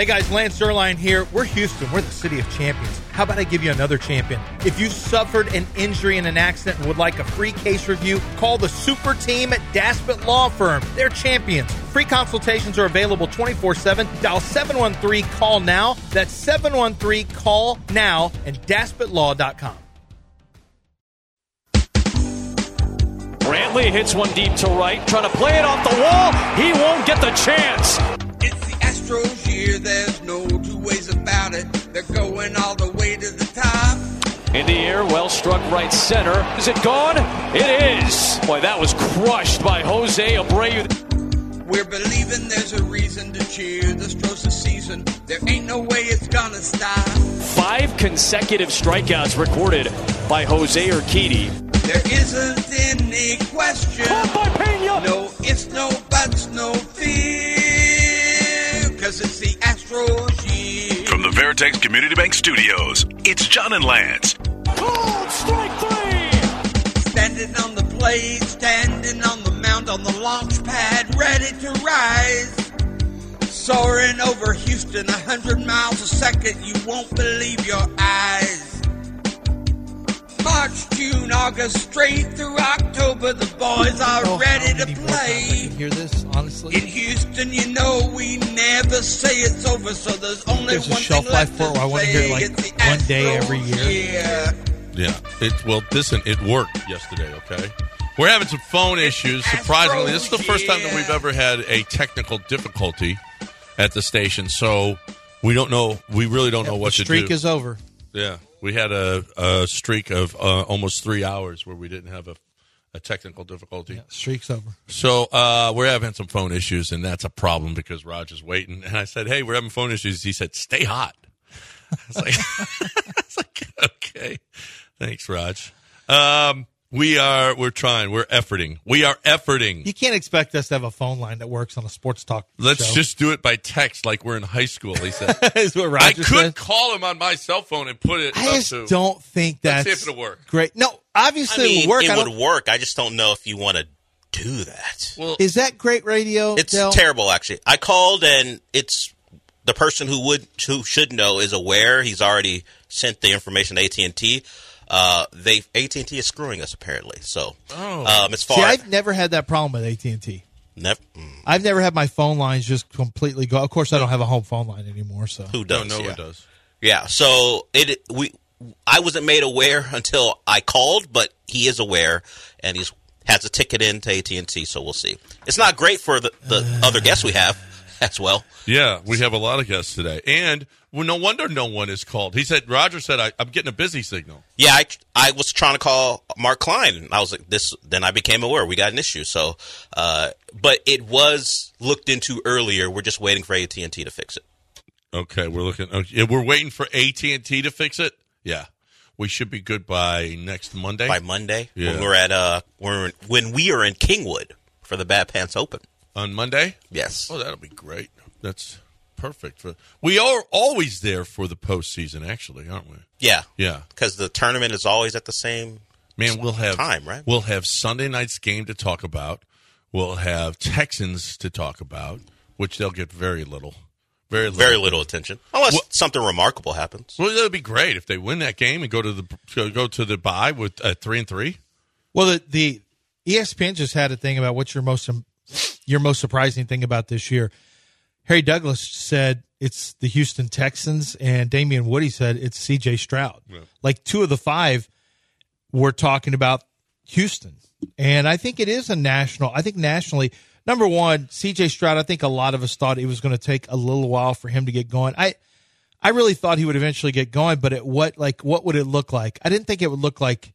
Hey guys, Lance Zierlein here. We're Houston. We're the city of champions. How about I give you another champion? If you suffered an injury in an accident and would like a free case review, call the super team at Daspit Law Firm. They're champions. Free consultations are available 24 7. Dial 713 Call Now. That's 713 Call Now and DaspitLaw.com. Brantley hits one deep to right, trying to play it off the wall. He won't get the chance. It's year, there's no two ways about it. They're going all the way to the top. In the air, well struck right center. Is it gone? It is. Boy, that was crushed by Jose Abreu. We're believing there's a reason to cheer this season. There ain't no way it's gonna stop. Five consecutive strikeouts recorded by Jose Urquidy. There isn't any question. Caught by Pena. No ifs, no buts, no fear. Cause it's the Astros year. From the Veritex Community Bank Studios, it's John and Lance. Called strike three. Standing on the plate, standing on the mound, on the launch pad, ready to rise. Soaring over Houston, a hundred miles a second, you won't believe your eyes. March, June, August, straight through October, the boys oh, are Oh, ready to many more times I play. can hear this, honestly. In Houston, you know we never say it's over, so there's only There's a one shelf thing life for it I wanna say, hear like, it's the one day Astros every year. year. Yeah. It well listen, it worked yesterday, okay? We're having some phone issues. Surprisingly, this is the first time that we've ever had a technical difficulty at the station, so we don't know we really don't know what the to do. The streak is over. yeah. We had a, a streak of uh, almost three hours where we didn't have a, a technical difficulty. Streak's over. So uh, we're having some phone issues, and that's a problem because Raj is waiting. And I said, "Hey, we're having phone issues." He said, "Stay hot." I was like, I was like "Okay, thanks, Raj." Um, we are we're trying. We're efforting. We are efforting. You can't expect us to have a phone line that works on a sports talk. Let's show. just do it by text, like we're in high school. He said, is what "I could said. call him on my cell phone and put it I up just to." don't think Let's that's see if it'll work. great. No, I obviously mean, it would work. it I would work. I just don't know if you want to do that. well, Is that great radio? It's Del? terrible, actually. I called, and it's the person who would who should know is aware. He's already sent the information to AT and T. Uh, they AT and T is screwing us apparently. So, um, as far See, I've never had that problem with AT and T. nev- mm, I've never had my phone lines just completely go. Of course, I don't have a home phone line anymore. So who does? no, no yeah. one does. Yeah. So it we I wasn't made aware until I called, but he is aware, and he's has a ticket in to AT and T. So we'll see. It's not great for the, the other guests we have as well. Yeah, we have a lot of guests today, and well, no wonder no one is called. He said, "Roger said I, I'm getting a busy signal." Yeah, I, I was trying to call Mark Klein. And I was like, this. Then I became aware we got an issue. So, uh, but it was looked into earlier. We're just waiting for AT and T to fix it. Okay, we're looking. Okay, we're waiting for AT and T to fix it. Yeah, we should be good by next Monday. By Monday, Yeah. when we're at uh, we're in, when we are in Kingwood for the Bad Pants Open. on Monday. Yes. Oh, that'll be great. That's perfect for. We are always there for the postseason, actually, aren't we? Yeah. Yeah, Because the tournament is always at the same. man. We'll have Time, right? We'll have Sunday night's game to talk about. We'll have Texans to talk about, which they'll get very little, very little. Very little attention, unless Well- something remarkable happens. Well, that'd be great if they win that game and go to the go- go to the bye with uh, three and three. Well, the, the ESPN just had a thing about what's your most your most surprising thing about this year. Harry Douglas said it's the Houston Texans, and Damien Woody said it's C.J. Stroud. Like two of the five were talking about Houston, and I think it is a national. I think nationally, number one, C.J. Stroud. I think a lot of us thought it was going to take a little while for him to get going. I I really thought he would eventually get going, but at what like what would it look like? I didn't think it would look like.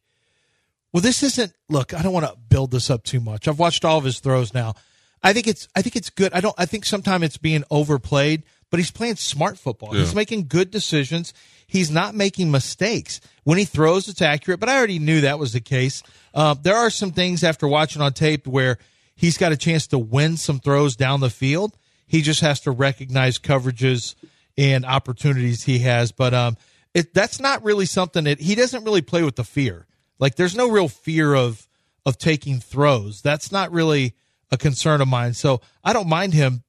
Well, this isn't. Look, I don't want to build this up too much. I've watched all of his throws now. I think it's. I think it's good. I don't. I think sometimes it's being overplayed, but he's playing smart football. He's making good decisions. He's not making mistakes when he throws. It's accurate, but I already knew that was the case. Uh, there are some things after watching on tape where he's got a chance to win some throws down the field. He just has to recognize coverages and opportunities he has. But um, it, that's not really something that he doesn't really play with the fear. Like there's no real fear of of taking throws. That's not really a concern of mine. So I don't mind him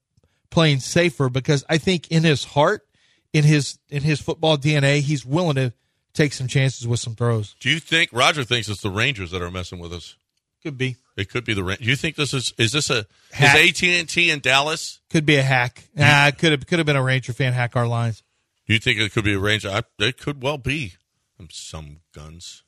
playing safer because I think in his heart, in his in his football DNA, he's willing to take some chances with some throws. Do you think Roger thinks it's the Rangers that are messing with us? Could be. It could be the Rangers. You think this is is this a Hack. is AT and T in Dallas? Could be a hack. Ah, could have could have been a Ranger fan hack our lines. Do you think it could be a Ranger? I, it could well be. Some guns.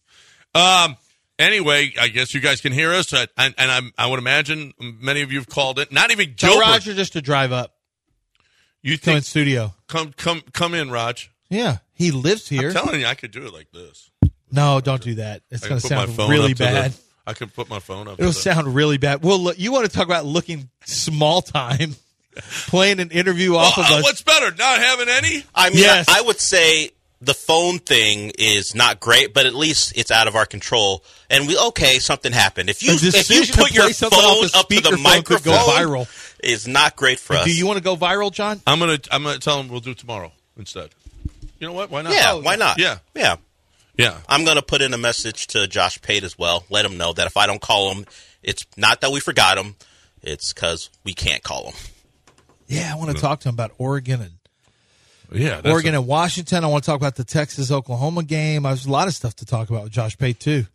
Um. Anyway, I guess you guys can hear us, uh, and, and I'm, I would imagine many of you have called it. Not even Tell Gilbert. Roger just to drive up. you Come in studio. come come come in, Raj? Yeah, he lives here. I'm telling you, I could do it like this. No, don't do that. It's going to sound really up to the- bad. I could put my phone up. It'll to the- sound really bad. Well, look, you want to talk about looking small time, playing an interview off Oh, of uh, us. what's better, not having any? I mean, Yes. I, I would say the phone thing is not great, but at least it's out of our control. And we okay, something happened. If you if you put your play something off phone up to the speakerphone could go viral. is not great for us. Do you want to go viral, John? I'm gonna I'm gonna tell him we'll do it tomorrow instead. You know what? Why not? yeah, why not? Yeah. yeah. Yeah. I'm going to put in a message to Josh Pate as well. Let him know that if I don't call him, it's not that we forgot him. It's because we can't call him. Yeah, I want to talk to him about Oregon and Yeah. that's Oregon a- and Washington. I want to talk about the Texas Oklahoma game. There's a lot of stuff to talk about with Josh Pate too.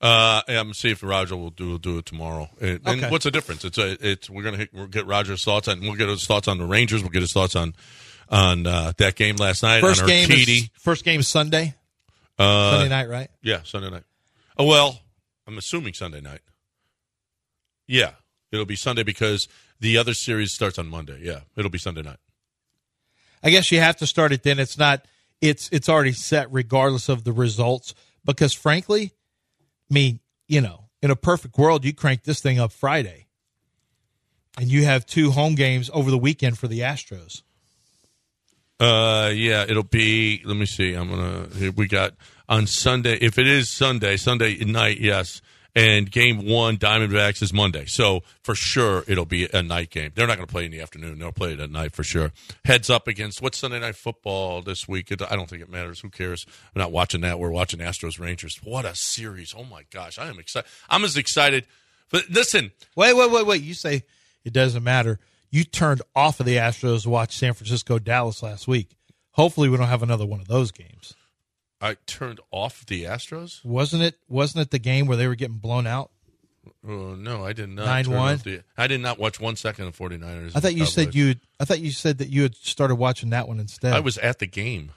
Uh, yeah, I'm gonna see if Roger will do will do it tomorrow. And, and Okay. what's the difference? It's a it's we're gonna hit, we'll get Roger's thoughts on we'll get his thoughts on the Rangers. We'll get his thoughts on on uh, that game last night. First on game, is, first game is Sunday, uh, Sunday night, right? Yeah, Sunday night. Oh well, I'm assuming Sunday night. Yeah, it'll be Sunday because the other series starts on Monday. Yeah, it'll be Sunday night. I guess you have to start it then. It's not. It's it's already set regardless of the results. Because frankly, I mean, you know, in a perfect world, you crank this thing up Friday, and you have two home games over the weekend for the Astros. Uh, yeah, it'll be. Let me see. I'm gonna. We got on Sunday. If it is Sunday, Sunday night, yes. And game one, Diamondbacks is Monday. So for sure, it'll be a night game. They're not going to play in the afternoon. They'll play it at night for sure. Heads up against what's Sunday night football this week? It, I don't think it matters. Who cares? We're not watching that. We're watching Astros Rangers. What a series! Oh my gosh, I am excited. I'm as excited. But listen, Wait, wait, wait, wait. You say it doesn't matter. You turned off of the Astros to watch San Francisco Dallas last week. Hopefully, we don't have another one of those games. I turned off the Astros. Wasn't it? Wasn't it the game where they were getting blown out? Oh no, I did not. 9-1? the- I did not watch one second of 49ers. I thought you said you. I thought you said that you had started watching that one instead. I was at the game.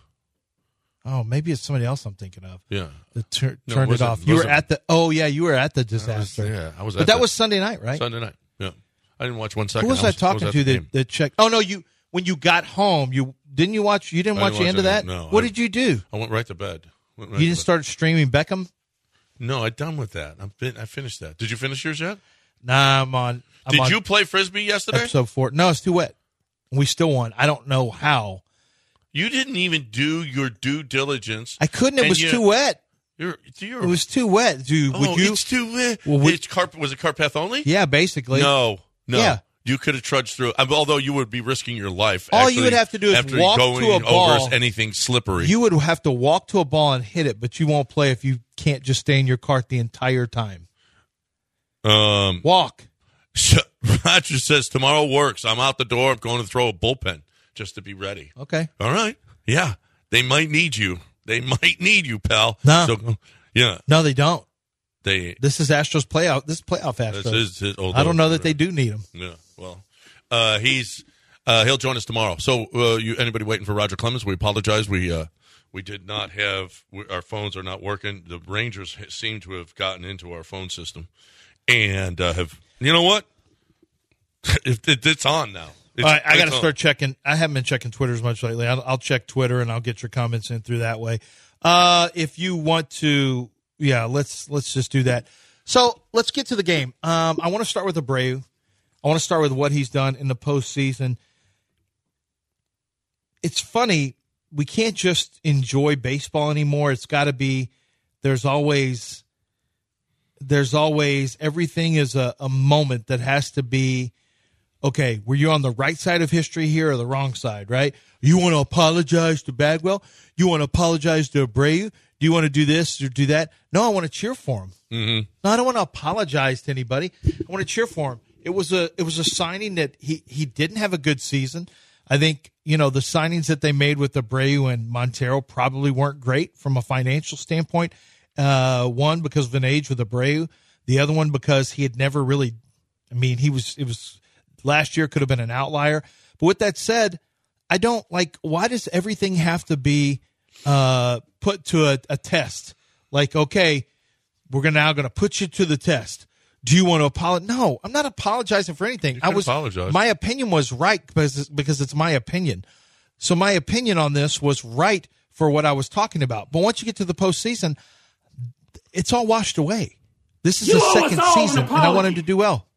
Oh, maybe it's somebody else I'm thinking of. Yeah. That tur- No, turned it wasn't- off. You were at the. Oh yeah, you were at the I was, disaster. yeah, I was. but that the- was Sunday night, right? Sunday night. Yeah, I didn't watch one second. Who was I, was- talking was to the that that checked? Oh no, you when you got home, you didn't you watch? You didn't I watch didn't the end watch of that. No, what I- did you do? I went right to bed. Right You didn't start streaming Beckham? No, I'm done with that. I'm fin- I finished that. Did you finish yours yet? Nah, I'm on. I'm Did on you play frisbee yesterday? episode four? No, it's too wet. We still won. I don't know how. You didn't even do your due diligence. I couldn't. It was you- too wet. You're, you're, It was too wet. Dude, oh, would you? it's too wet. Well, would- it's carp, was it Carpath only? yeah, basically. No, no. Yeah. You could have trudged through. um, Although you would be risking your life. All you would have to do is walk to a over ball. anything slippery. You would have to walk to a ball and hit it, but you won't play if you can't just stay in your cart the entire time. um, Walk. Roger says tomorrow works. I'm out the door. I'm going to throw a bullpen just to be ready. Okay. All right. Yeah, they might need you. They might need you, pal. No. So, yeah, No, they don't. they. This is Astros playoff. This is playoff Astros. This is. I don't know that they do need him. Yeah. Well, uh, he's uh, he'll join us tomorrow. So, uh, you anybody waiting for Roger Clemens? We apologize. We uh, we did not have we, our phones are not working. The Rangers seem to have gotten into our phone system and uh, have. You know what? it, it, it's on now. It's, right, I got to start checking. I haven't been checking Twitter as much lately. I'll, I'll check Twitter and I'll get your comments in through that way. Uh, if you want to, yeah, let's let's just do that. So let's get to the game. Um, I want to start with the Abreu. I want to start with what he's done in the postseason. It's funny we can't just enjoy baseball anymore. It's got to be. There's always. There's always everything is a, a moment that has to be okay, were you on the right side of history here or the wrong side, right? You want to apologize to Bagwell? You want to apologize to Abreu? Do you want to do this or do that? No, I want to cheer for him. Mm-hmm. No, I don't want to apologize to anybody. I want to cheer for him. It was a it was a signing that he he didn't have a good season. I think you know the signings that they made with Abreu and Montero probably weren't great from a financial standpoint. Uh, one because of an age with Abreu, the other one because he had never really. I mean, he was it was last year could have been an outlier. But with that said, I don't like. Why does everything have to be uh, put to a, a test? Like, okay, we're gonna now going to put you to the test. Do you want to apologize? No, I'm not apologizing for anything. I was apologize. my opinion was right because because it's my opinion. So my opinion on this was right for what I was talking about. But once you get to the postseason, it's all washed away. This is You the second all an season, and I want him to do well.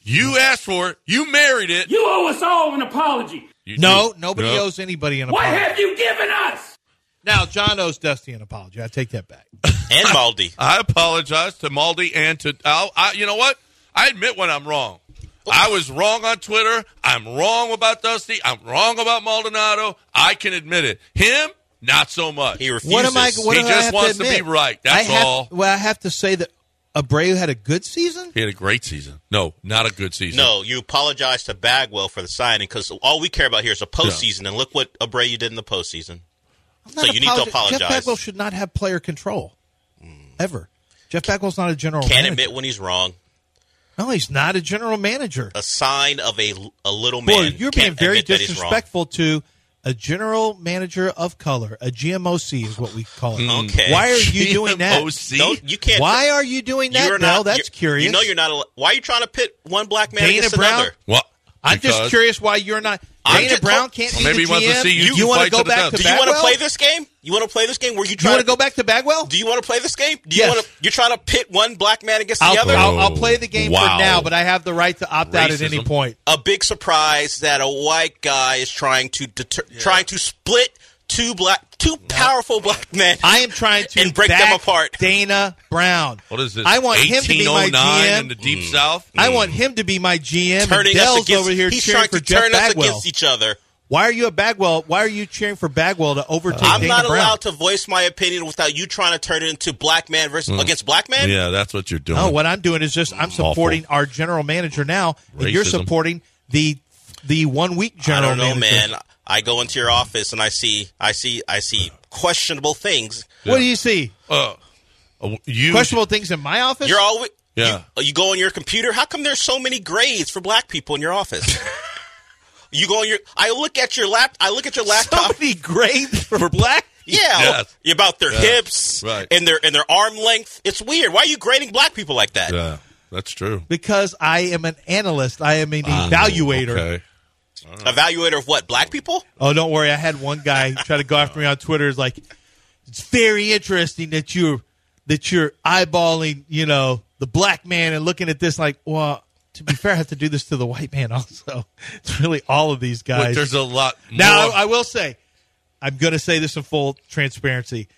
You asked for it. You married it. You owe us all an apology. You No, do. nobody No. owes anybody an apology. What have you given us? Now, John owes Dusty an apology. I take that back. And Maldi. I apologize to Maldi and to Al. I, you know what? I admit when I'm wrong. I was wrong on Twitter. I'm wrong about Dusty. I'm wrong about Maldonado. I can admit it. Him, not so much. He refuses. What am I? What He do I just have wants to to, be right. That's I have, all. Well, I have to say that Abreu had a good season. He had a great season. No, not a good season. No, you apologize to Bagwell for the signing because all we care about here is the postseason. And look what Abreu did in the postseason. I'm So not you need to apologize. Jeff Bagwell should not have player control hmm. ever. Jeff Bagwell's not a general. Manager. Can't manager. admit when he's wrong. No, he's not a general manager. A sign of a, a little man. Boy, man. you're being very admit that he's wrong. disrespectful to a general manager of color. A GMOC is what we call it. Hmm. Okay. Why are you doing that? GMOC? Don't, you can't. Why are you doing that? You're Mel? not, That's you're- curious. You know you're not. al- Why are you trying to pit one black man Dana against Brown? another? What? I'm just curious why you're not. Dana just- Brown oh, can't Well, be maybe the he wants to GM? see you you want to go back to Do you want to play this game? You want to play this game where you You try want to go back to Bagwell? Do you want to play this game? Do you Yes. want to? You're trying to pit one black man against the I'll, other. I'll, I'll play the game Wow. for now, but I have the right to opt out at any point. a big surprise that a white guy is trying to deter, trying to split two black, two powerful black men. I am trying to And break them apart. Dana Brown. What is this? I want him to be my 1809 GM. in the deep mm. south. I want mm. him to be my GM. turning and us against. over here he's trying for to Jeff turn us against each other. Why are you at Bagwell? Why are you cheering for Bagwell to overtake I'm Dana not Brown? allowed to voice my opinion without you trying to turn it into black man versus mm. against black man. Yeah, that's what you're doing. No, what I'm doing is just I'm supporting our general manager now, and you're supporting the the one week I general don't know, manager. man. I go into your office and I see, I see, I see questionable things. What do you see? Uh, uh, you Questionable things in my office. You're always. Yeah. You, you go on your computer. How come there's so many grades for black people in your office? you go on your. I look at your lap. I look at your so laptop. many grades for black. Yeah, Yes. about their hips Right. and their and their arm length. It's weird. Why are you grading black people like that? Yeah, that's true. Because I am an analyst. I am an evaluator. Okay. Uh-huh. Evaluator of what? Black people? Oh, don't worry. I had one guy try to go after me on Twitter. It's like, it's very interesting that you're that you're eyeballing, you know, the black man and looking at this like, well, to be fair, I have to do this to the white man also. It's really all of these But guys. there's a lot now, I, I will say, I'm going to say this in full transparency.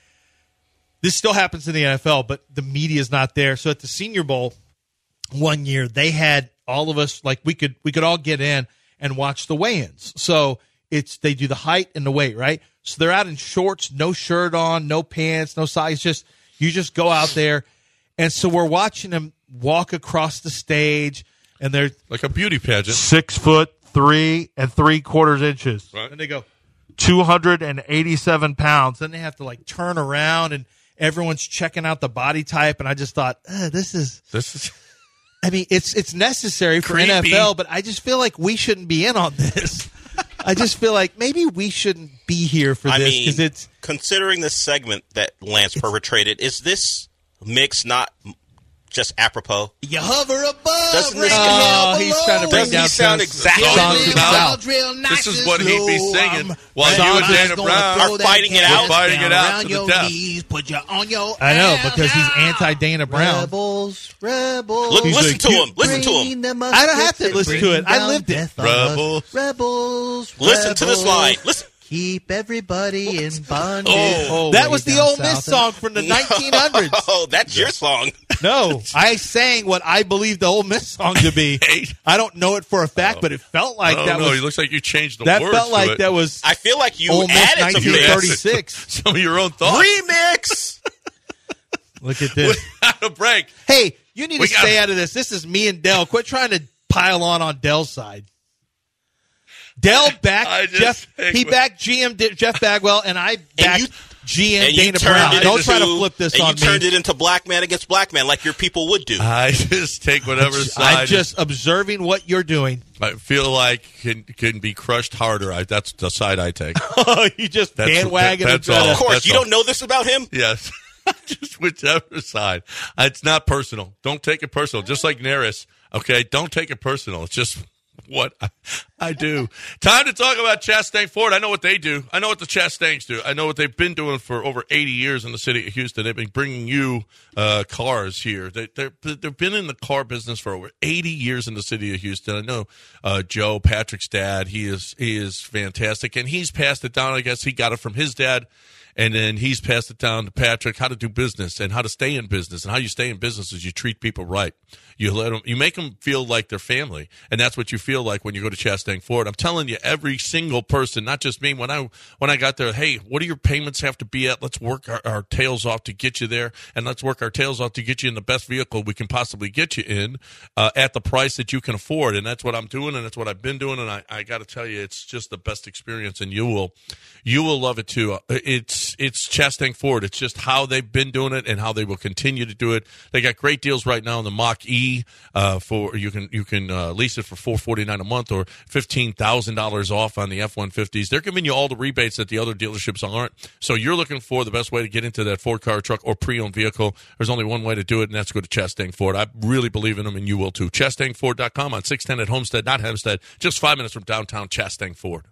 This still happens in the NFL, but the media is not there. So at the Senior Bowl one year, they had all of us like we could we could all get in and watch the weigh-ins. So it's they do the height and the weight, right? So they're out in shorts, no shirt on, no pants, no size. Just you just go out there, and so we're watching them walk across the stage, and they're like a beauty pageant. six foot three and three quarters inches. Right. And they go 287 pounds. Then they have to like turn around and everyone's checking out the body type. And I just thought, uh, this is, This is I mean, it's, it's necessary for Creepy. NFL, but I just feel like we shouldn't be in on this. I just feel like maybe we shouldn't be here for I this because it's, considering the segment that Lance perpetrated, is this mix not just apropos? you hover above. Doesn't this- oh, he's trying to bring Doesn't down he sound exactly songs like of the Bob? This is what he'd be singing while you and Dana Brown are fighting it out. fighting it out to the your death. knees, put you on your I know because he's anti Dana Brown. Rebels, rebels. Look, listen like, to you him. Listen to him. Them I don't have to listen to it. I down lived it. death. Rebels. Rebels. Listen to this line. Listen. Keep everybody in bondage. Oh. oh that was the down Ole Miss song from the 1900s. Oh, that's your song. No, I sang what I believe the Ole Miss song to be. I don't know it for a fact, oh. but it felt like I that know. was it looks like you changed the that words. felt like that was I feel like you Ole Miss added some You added mix. 1936. Some of your own thoughts. Remix. Look at this. Without a break. hey, You need We to got- stay out of this. This is me and Dell. Quit trying to pile on on Dell's side. Dell I backed Jeff. think He backed GM Di- Jeff Bagwell, and I backed you- GM and Dana Brown. Don't into, try to flip this and on you turned it into black man against black man, like your people would do. I just take whatever side. I'm just observing what you're doing. I feel like can can be crushed harder. I, that's the side I take. Oh, you just That's- bandwagon. that- that's all. of course, That's you all. don't know this about him. Yes. just whichever side. It's not personal. Don't take it personal. Just like Neris. Okay. Don't take it personal. It's just what I, I do. Time to talk about Chastang Ford. I know what they do. I know what the Chastangs do. I know what they've been doing for over 80 years in the city of Houston. They've been bringing you uh, cars here. They, they've been in the car business for over 80 years in the city of Houston. I know uh, Joe, Patrick's dad. He is he is fantastic, and he's passed it down. I guess he got it from his dad and then he's passed it down to Patrick how to do business and how to stay in business and how you stay in business is you treat people right. You let them, you make them feel like they're family, and that's what you feel like when you go to Chastang Ford. I'm telling you, every single person, not just me. When I when I got there, hey, what do your payments have to be at? Let's work our, our tails off to get you there, and let's work our tails off to get you in the best vehicle we can possibly get you in uh, at the price that you can afford. And that's what I'm doing, and that's what I've been doing. And I, I got to tell you, it's just the best experience, and you will you will love it too. Uh, It's Chastang Ford. It's just how they've been doing it and how they will continue to do it. They got great deals right now on the Mach E uh, for you can you can uh, lease it for four forty nine a month or fifteen thousand dollars off on the F one fifties. They're giving you all the rebates that the other dealerships aren't. So you're looking for the best way to get into that Ford car, truck, or pre owned vehicle. There's only one way to do it, and that's go to Chastang Ford. I really believe in them, and you will too. ChastangFord.com on six ten at Homestead, not Hempstead, just five minutes from downtown Chastang Ford.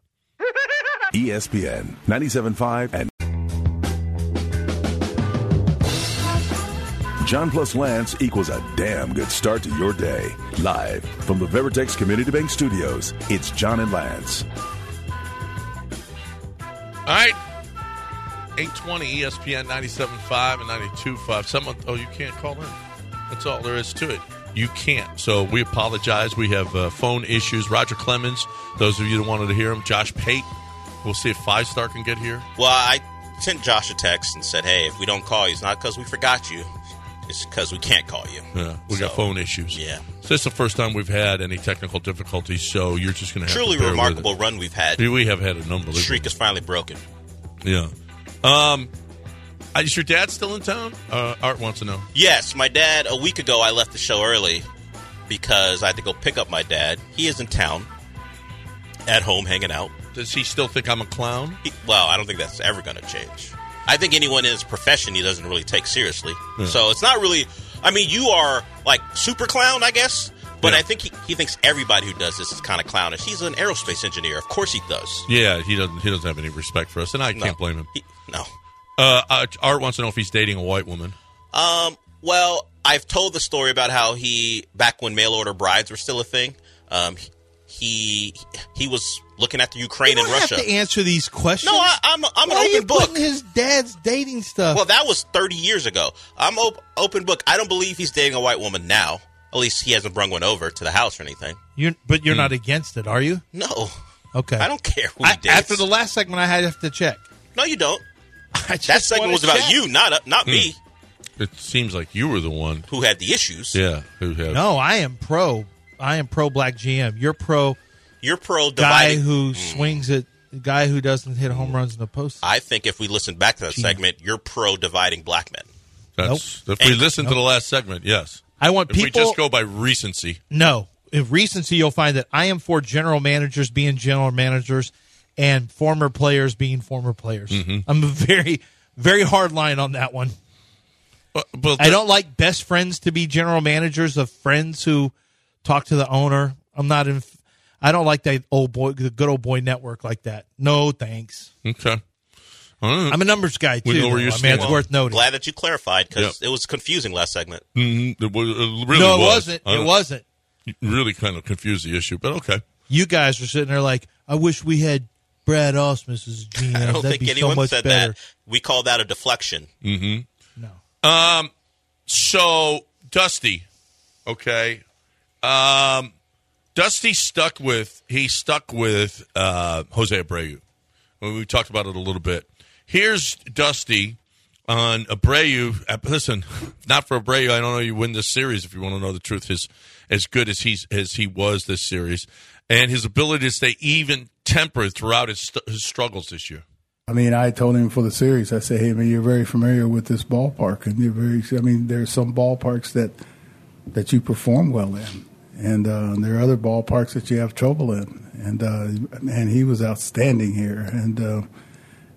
ESPN 97.5 and John plus Lance equals a damn good start to your day. Live from the Veritex Community Bank Studios, it's John and Lance. All right. 820 ESPN 97.5 and 92.5. Someone, oh, you can't call in. That's all there is to it. You can't. So we apologize. We have uh, phone issues. Roger Clemens, those of you that wanted to hear him. Josh Pate. We'll see if Five Star can get here. Well, I sent Josh a text and said, "Hey, if we don't call you, it's not because we forgot you. It's because we can't call you." Yeah, we got phone issues. Yeah, So this is the first time we've had any technical difficulties, so you're just going to have truly to bear with it. remarkable run we've had. We have had a number. streak is finally broken. Yeah. Um, is your dad still in town? Uh, Art wants to know. Yes, my dad. A week ago, I left the show early because I had to go pick up my dad. He is in town, at home, hanging out. Does he still think I'm a clown? He- well, I don't think that's ever going to change. I think anyone in his profession he doesn't really take seriously. So it's not really. I mean, you are like super clown, I guess. But Yeah. I think he, he thinks everybody who does this is kind of clownish. He's an aerospace engineer. Of course he does. Yeah, he doesn't. He doesn't have any respect for us, and I No. can't blame him. He- no. Uh, uh, Art wants to know if he's dating a white woman. Um, well, I've told the story about how he back when mail order brides were still a thing. Um, he he was looking at the Ukraine You and don't Russia. have to answer these questions. no, I, I'm I'm Why an are you open book. his dad's dating stuff? Well, that was 30 years ago. I'm op- open book. I don't believe he's dating a white woman now. At least he hasn't brung one over to the house or anything. you're, but you're not against it, are you? No, Okay. I don't care who I- dates. after the last segment, I had to check. no, you don't. I just That segment wanna was about check. you, not uh, not me, It seems like you were the one. who had the issues. Yeah, who had. No, I am pro. I am pro black GM. You're pro You're pro guy dividing. who swings it, guy who doesn't hit home runs in the post. I think if we listen back to that Gee. segment, you're pro dividing black men. That's, If we And- listen to the last segment, yes. I want If we people. just go by recency, no, in recency, you'll find that I am for general managers being general managers and former players being former players. Mm-hmm. I'm a very, very hard line on that one. but, but I don't like best friends to be general managers of friends who talk to the owner. I'm not in. I don't like that old boy, the good old boy network like that. No, thanks. Okay. All right. I'm a numbers guy too. We know where though. you I mean, stand. it's worth noting. Glad that you clarified because Yep. it was confusing last segment. Mhm. It, was, it really no, it was. wasn't. I It wasn't. Really kind of confused the issue, but okay. You guys were sitting there like, I wish we had Brad Ausmus as GM. I don't That'd think be anyone so said better. that. We call that a deflection. No. Um, so Dusty, okay. Um, Dusty stuck with he stuck with uh, Jose Abreu. We talked about it a little bit. Here's Dusty on Abreu. uh, Listen, not for Abreu. I don't know you win this series if you want to know the truth. His as good as he's as he was this series, and his ability to stay even tempered throughout his, his struggles this year. I mean, I told him for the series, I said, hey, man, you're very familiar with this ballpark. And you're very, I mean, there's some ballparks that, that you perform well in. And uh, there are other ballparks that you have trouble in. And, uh, man, he was outstanding here. And, uh,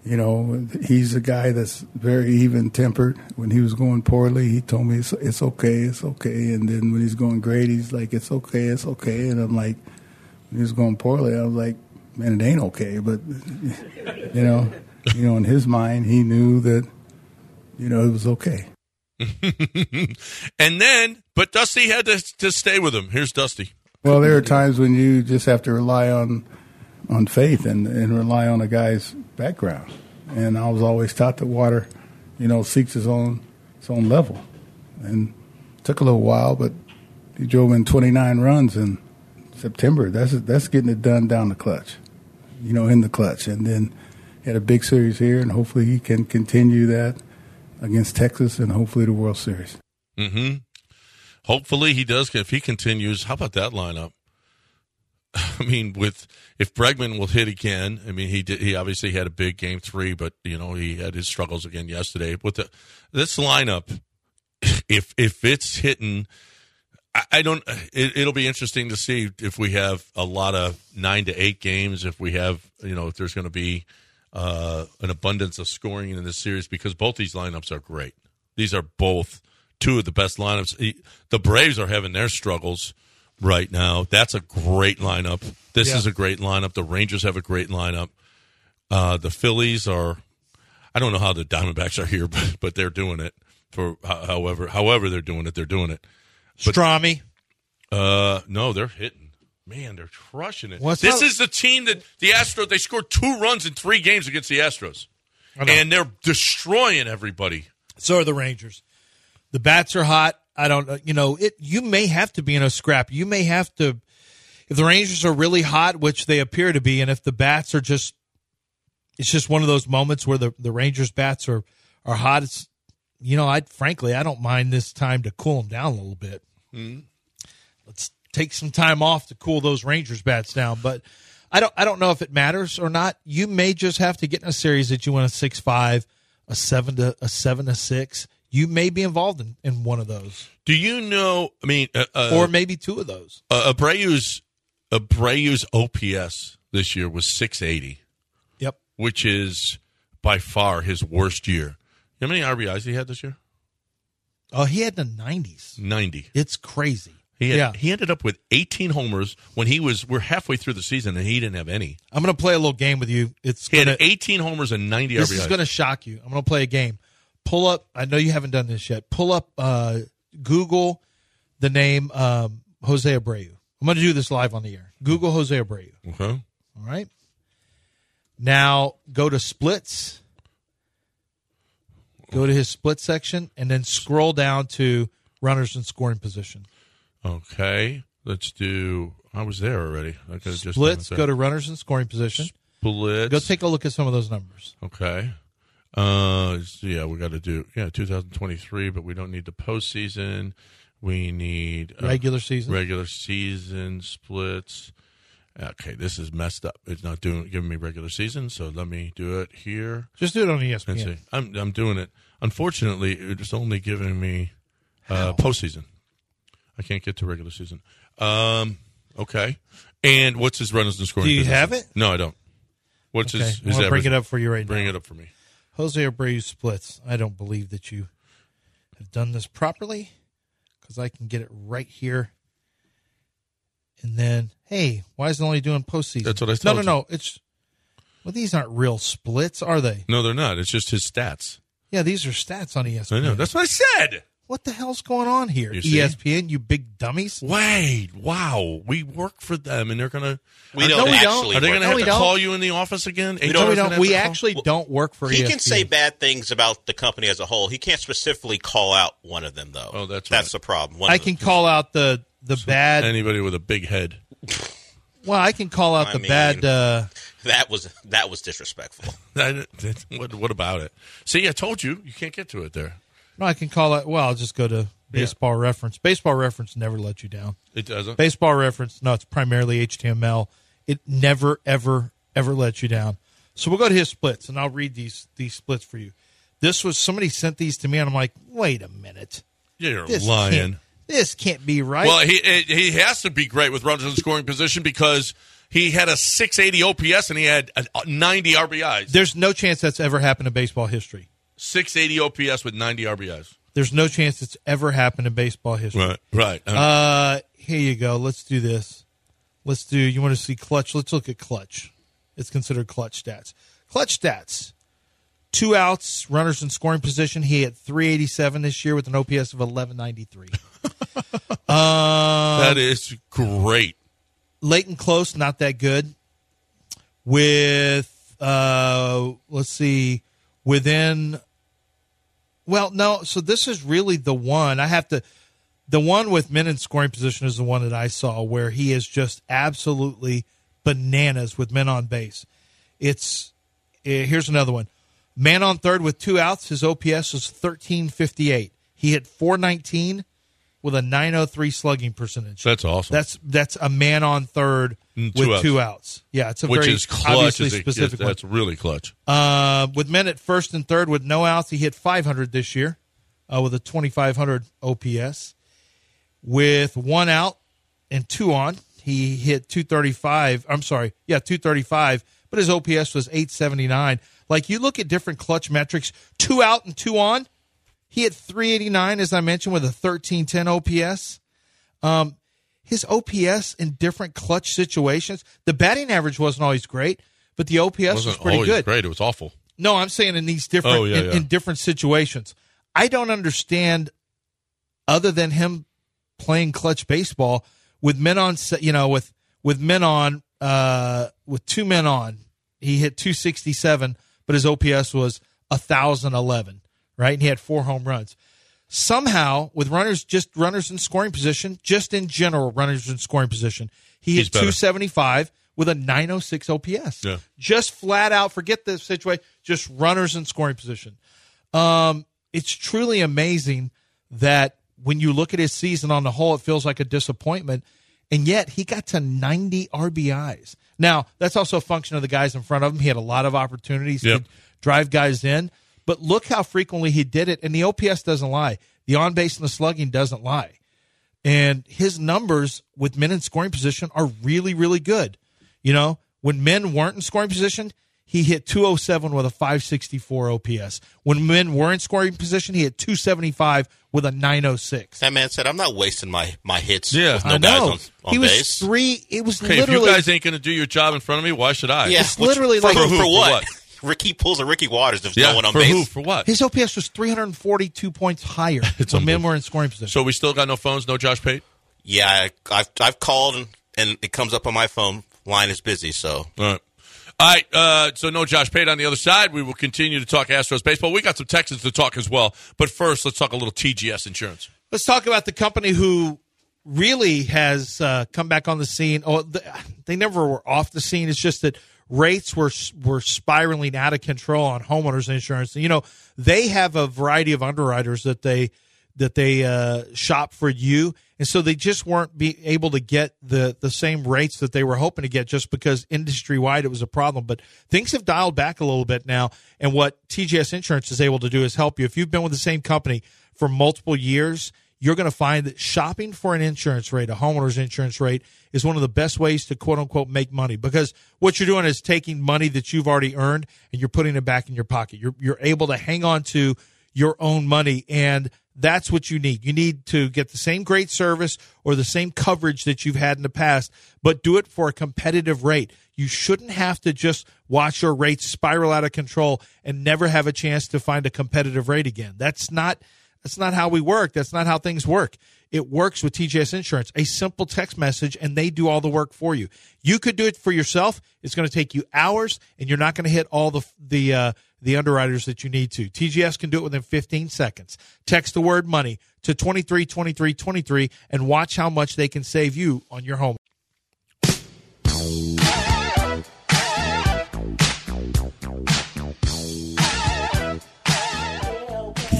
you know, he's a guy that's very even tempered. When he was going poorly, he told me, it's, it's okay, it's okay. And then when he's going great, he's like, it's okay, it's okay. And I'm like, when he was going poorly, I was like, man, it ain't okay. But, you know, you know, in his mind, he knew that, you know, it was okay. and then, but Dusty had to, to stay with him. Here's Dusty. Well, there are times when you just have to rely on on faith and, and rely on a guy's background. And I was always taught that water, you know, seeks its own its own level. And it took a little while, but he drove in 29 runs in September. That's that's getting it done down the clutch, you know, in the clutch. And then he had a big series here, and hopefully he can continue that against Texas and hopefully the World Series. Mm-hmm. Hopefully he does. If he continues, how about that lineup? I mean, with if Bregman will hit again, I mean he did. He obviously had a big game three, but you know he had his struggles again yesterday. With the this lineup, if if it's hitting, I, don't. It, it'll be interesting to see if we have a lot of nine to eight games. If we have, you know, if there's going to be uh, an abundance of scoring in this series because both these lineups are great. These are both two of the best lineups. The Braves are having their struggles right now. That's a great lineup. This Yeah. is a great lineup. The Rangers have a great lineup. Uh, the Phillies are. I don't know how the Diamondbacks are here, but, but they're doing it. For however, however they're doing it, they're doing it. Strami. Uh, no, they're hitting. Man, they're crushing it. What's this up? is the team that the Astros. They scored two runs in three games against the Astros, and they're destroying everybody. So are the Rangers. The bats are hot. I don't. You know, it. You may have to be in a scrap. You may have to. If the Rangers are really hot, which they appear to be, and if the bats are just, it's just one of those moments where the the Rangers bats are are hot. It's, you know, I frankly I don't mind this time to cool them down a little bit. Hmm. Let's take some time off to cool those Rangers bats down, but. I don't. I don't know if it matters or not. You may just have to get in a series that you want a six five, a seven to a seven to six. You may be involved in, in one of those, Do you know? I mean, uh, uh, or maybe two of those. uh, Abreu's Abreu's OPS this year was 680, Yep. which is by far his worst year. How many RBIs he had this year? Oh, he had the nineties. 90. It's crazy. He had, yeah. he ended up with 18 homers when he was. We're halfway through the season and he didn't have any. I'm going to play a little game with you. It's He had gonna, 18 homers and 90 this RBIs. is going to shock you. I'm going to play a game. Pull up. I know you haven't done this yet. Pull up. Uh, Google the name um, Jose Abreu. I'm going to do this live on the air. Google Jose Abreu. Okay. All right. Now go to splits. Go to his split section and then scroll down to runners in scoring position. Okay. Let's do. I was there already. I could just Splits. Go to runners in scoring position. Splits. Go take a look at some of those numbers. Okay. Uh, so yeah, we got to do yeah 2023, but we don't need the postseason. We need uh, Regular season. regular season splits. Okay, this is messed up. It's not doing giving me regular season, so let me do it here. Just do it on ESPN. I'm I'm doing it. Unfortunately, it's only giving me uh, postseason. I can't get to regular season. Um, okay. And what's his runners and scoring? Do you position? have it? No, I don't. What's Okay, his? His gonna bring it up for you right Bring now. it up for me. Jose Abreu splits. I don't believe that you have done this properly because I can get it right here. And then, hey, why is it only doing postseason? That's what I No, no, you. no. It's well, these aren't real splits, are they? No, they're not. It's just his stats. Yeah, these are stats on ESPN. I know. That's what I said. What the hell's going on here? You see? ESPN, you big dummies. Wait, wow. We work for them, and they're gonna. We don't No, we don't. actually. Are they gonna No, have we to don't. call you in the office again? We don't- we don't. We to call? actually don't work for He ESPN. can say bad things about the company as a whole. He can't specifically call out one of them, though. Oh, that's that's right. the problem. One I can the- call out the the bad. Anybody with a big head. Well, I can call out I the mean- bad. Uh, That was that was disrespectful. That- that- what, what about it? See, I told you, you can't get to it there. No, I can call it. Well, I'll just go to baseball reference. Baseball reference never let you down. It doesn't. Baseball reference, no, it's primarily HTML. It never, ever, ever lets you down. So we'll go to his splits, and I'll read these these splits for you. This was somebody sent these to me, and I'm like, wait a minute, You're this lying. Can't, this can't be right. Well, he he has to be great with runners in scoring position because he had a 680 OPS and he had 90 RBIs. There's no chance that's ever happened in baseball history. 680 OPS with 90 RBIs. There's no chance it's ever happened in baseball history. Right, right. Uh, here you go. Let's do this. Let's do. You want to see clutch? Let's look at clutch. It's considered clutch stats. Clutch stats. Two outs, runners in scoring position. He had 387 this year with an OPS of 1193. uh, that is great. late and close, not that good. With uh, let's see, within. Well, no. So this is really the one I have to. The one with men in scoring position is the one that I saw where he is just absolutely bananas with men on base. It's eh, here's another one. Man on third with two outs, his OPS fifty eight. He hit four nineteen with a nine oh three slugging percentage. That's awesome. That's that's a man on third Mm, with two outs. two outs. Yeah, it's a Which very is clutch. obviously is a- specific one. that's really clutch. Uh, with men at first and third with no outs, he hit 500 this year uh, with a 2500 OPS. With one out and two on, he hit 235. I'm sorry, yeah, 235. But his OPS was 879. Like you look at different clutch metrics, two out and two on, he hit 389 as I mentioned with a 1310 OPS. Um, his OPS in different clutch situations, the batting average wasn't always great, but the OPS was wasn't pretty always good. great. It was awful. No, I'm saying in these different Oh, yeah, in, yeah. in different situations. I don't understand other than him playing clutch baseball with men on you know with with men on uh with two men on. He hit 267, but his OPS was 1011, right? And he had four home runs. Somehow with runners just runners in scoring position, just in general runners in scoring position, he He's hit better. 275 with a 906 OPS Yeah. just flat out forget the situation just runners in scoring position um, it's truly amazing that when you look at his season on the whole it feels like a disappointment and yet he got to 90 rbis now that's also a function of the guys in front of him he had a lot of opportunities Yep. to drive guys in but look how frequently he did it and the ops doesn't lie the on base and the slugging doesn't lie and his numbers with men in scoring position are really, really good. You know, when men weren't in scoring position, he hit 207 with a 564 OPS. When men were in scoring position, he hit 275 with a 906. That man said, "I'm not wasting my my hits Yeah. with no I guys know. on, on he was base." three. It was Hey, if literally. you guys ain't going to do your job in front of me, why should I? yeah, It's literally for, like- for, For who? for For what? What? Ricky pulls a Ricky Watters. There's Yeah, no one on for base. who? For what? his OPS was 342 points higher It's when men unbelievable. were in scoring position. So we still got no phones, no Josh Pate? Yeah, I, I've I've called and, and it comes up on my phone. Line is busy, so All right. All right, uh, so no Josh Pate on the other side. We will continue to talk Astros baseball. We got some Texans to talk as well. But first, let's talk a little TGS insurance. Let's talk about the company who really has uh, come back on the scene. Oh, the, they never were off the scene. It's just that rates were were spiraling out of control on homeowners insurance. You know, they have a variety of underwriters that they that they uh, shop for you, and so they just weren't be able to get the the same rates that they were hoping to get just because industry wide it was a problem. But things have dialed back a little bit now, and what TGS Insurance is able to do is help you. If you've been with the same company for multiple years, you're going to find that shopping for an insurance rate, a homeowner's insurance rate, is one of the best ways to quote unquote make money because what you're doing is taking money that you've already earned and you're putting it back in your pocket. You're you're able to hang on to your own money and that's what you need. You need to get the same great service or the same coverage that you've had in the past, but do it for a competitive rate. You shouldn't have to just watch your rates spiral out of control and never have a chance to find a competitive rate again. That's not that's not how we work. That's not how things work. It works with TGS Insurance. A simple text message and they do all the work for you. You could do it for yourself. It's going to take you hours and you're not going to hit all the the uh, the underwriters that you need to. TGS can do it within 15 seconds. Text the word money to 232323 and watch how much they can save you on your home.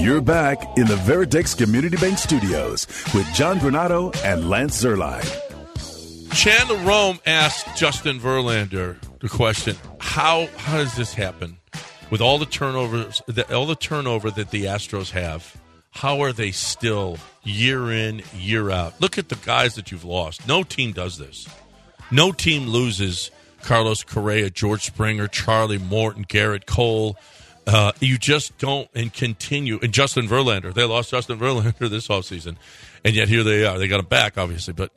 You're back in the Veritex Community Bank Studios with John Granado and Lance Zierlein. Chandler Rome asked Justin Verlander the question: How how does this happen with all the turnovers, the, all the turnover that the Astros have? How are they still year in year out? Look at the guys that you've lost. No team does this. No team loses Carlos Correa, George Springer, Charlie Morton, Gerrit Cole. Uh, you just don't and continue. And Justin Verlander, they lost Justin Verlander this offseason. And yet here they are. They got him back, obviously. But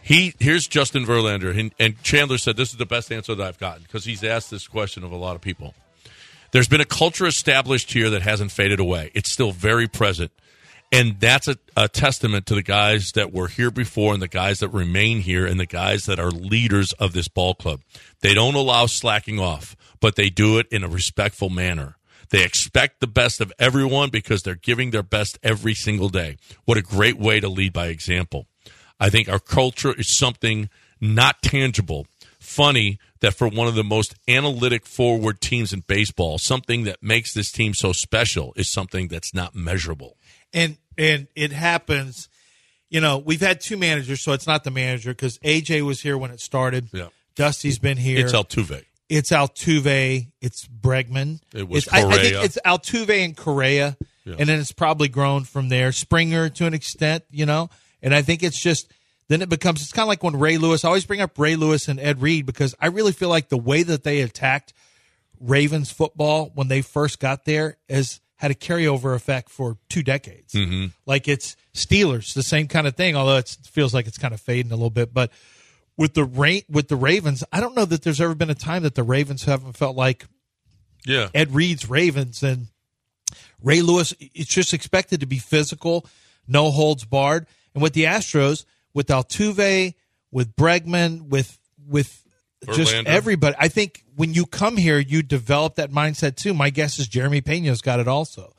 he here's Justin Verlander. And, and Chandler said this is the best answer that I've gotten because he's asked this question of a lot of people. There's been a culture established here that hasn't faded away. It's still very present. And that's a, a testament to the guys that were here before and the guys that remain here and the guys that are leaders of this ball club. They don't allow slacking off, but they do it in a respectful manner. They expect the best of everyone because they're giving their best every single day. What a great way to lead by example. I think our culture is something not tangible. Funny that for one of the most analytic forward teams in baseball, something that makes this team so special is something that's not measurable. And and it happens. You know, we've had two managers, so it's not the manager because AJ was here when it started. Yeah. Dusty's been here. It's Altuve. It's Altuve. It's Bregman. It was It's- I, I think it's Altuve and Correa, Yeah. and then it's probably grown from there. Springer to an extent, you know, and I think it's just then it becomes it's kind of like when Ray Lewis. I always bring up Ray Lewis and Ed Reed because I really feel like the way that they attacked Ravens football when they first got there has had a carryover effect for two decades. Mm-hmm. Like it's Steelers, the same kind of thing. Although it's, it feels like it's kind of fading a little bit, but with the Ra- with the Ravens, I don't know that there's ever been a time that the Ravens haven't felt like Yeah. Ed Reed's Ravens and Ray Lewis. It's just expected to be physical, no holds barred. And with the Astros, with Altuve, with Bregman, with with just everybody, I think when you come here, you develop that mindset too. My guess is Jeremy Pena's got it also.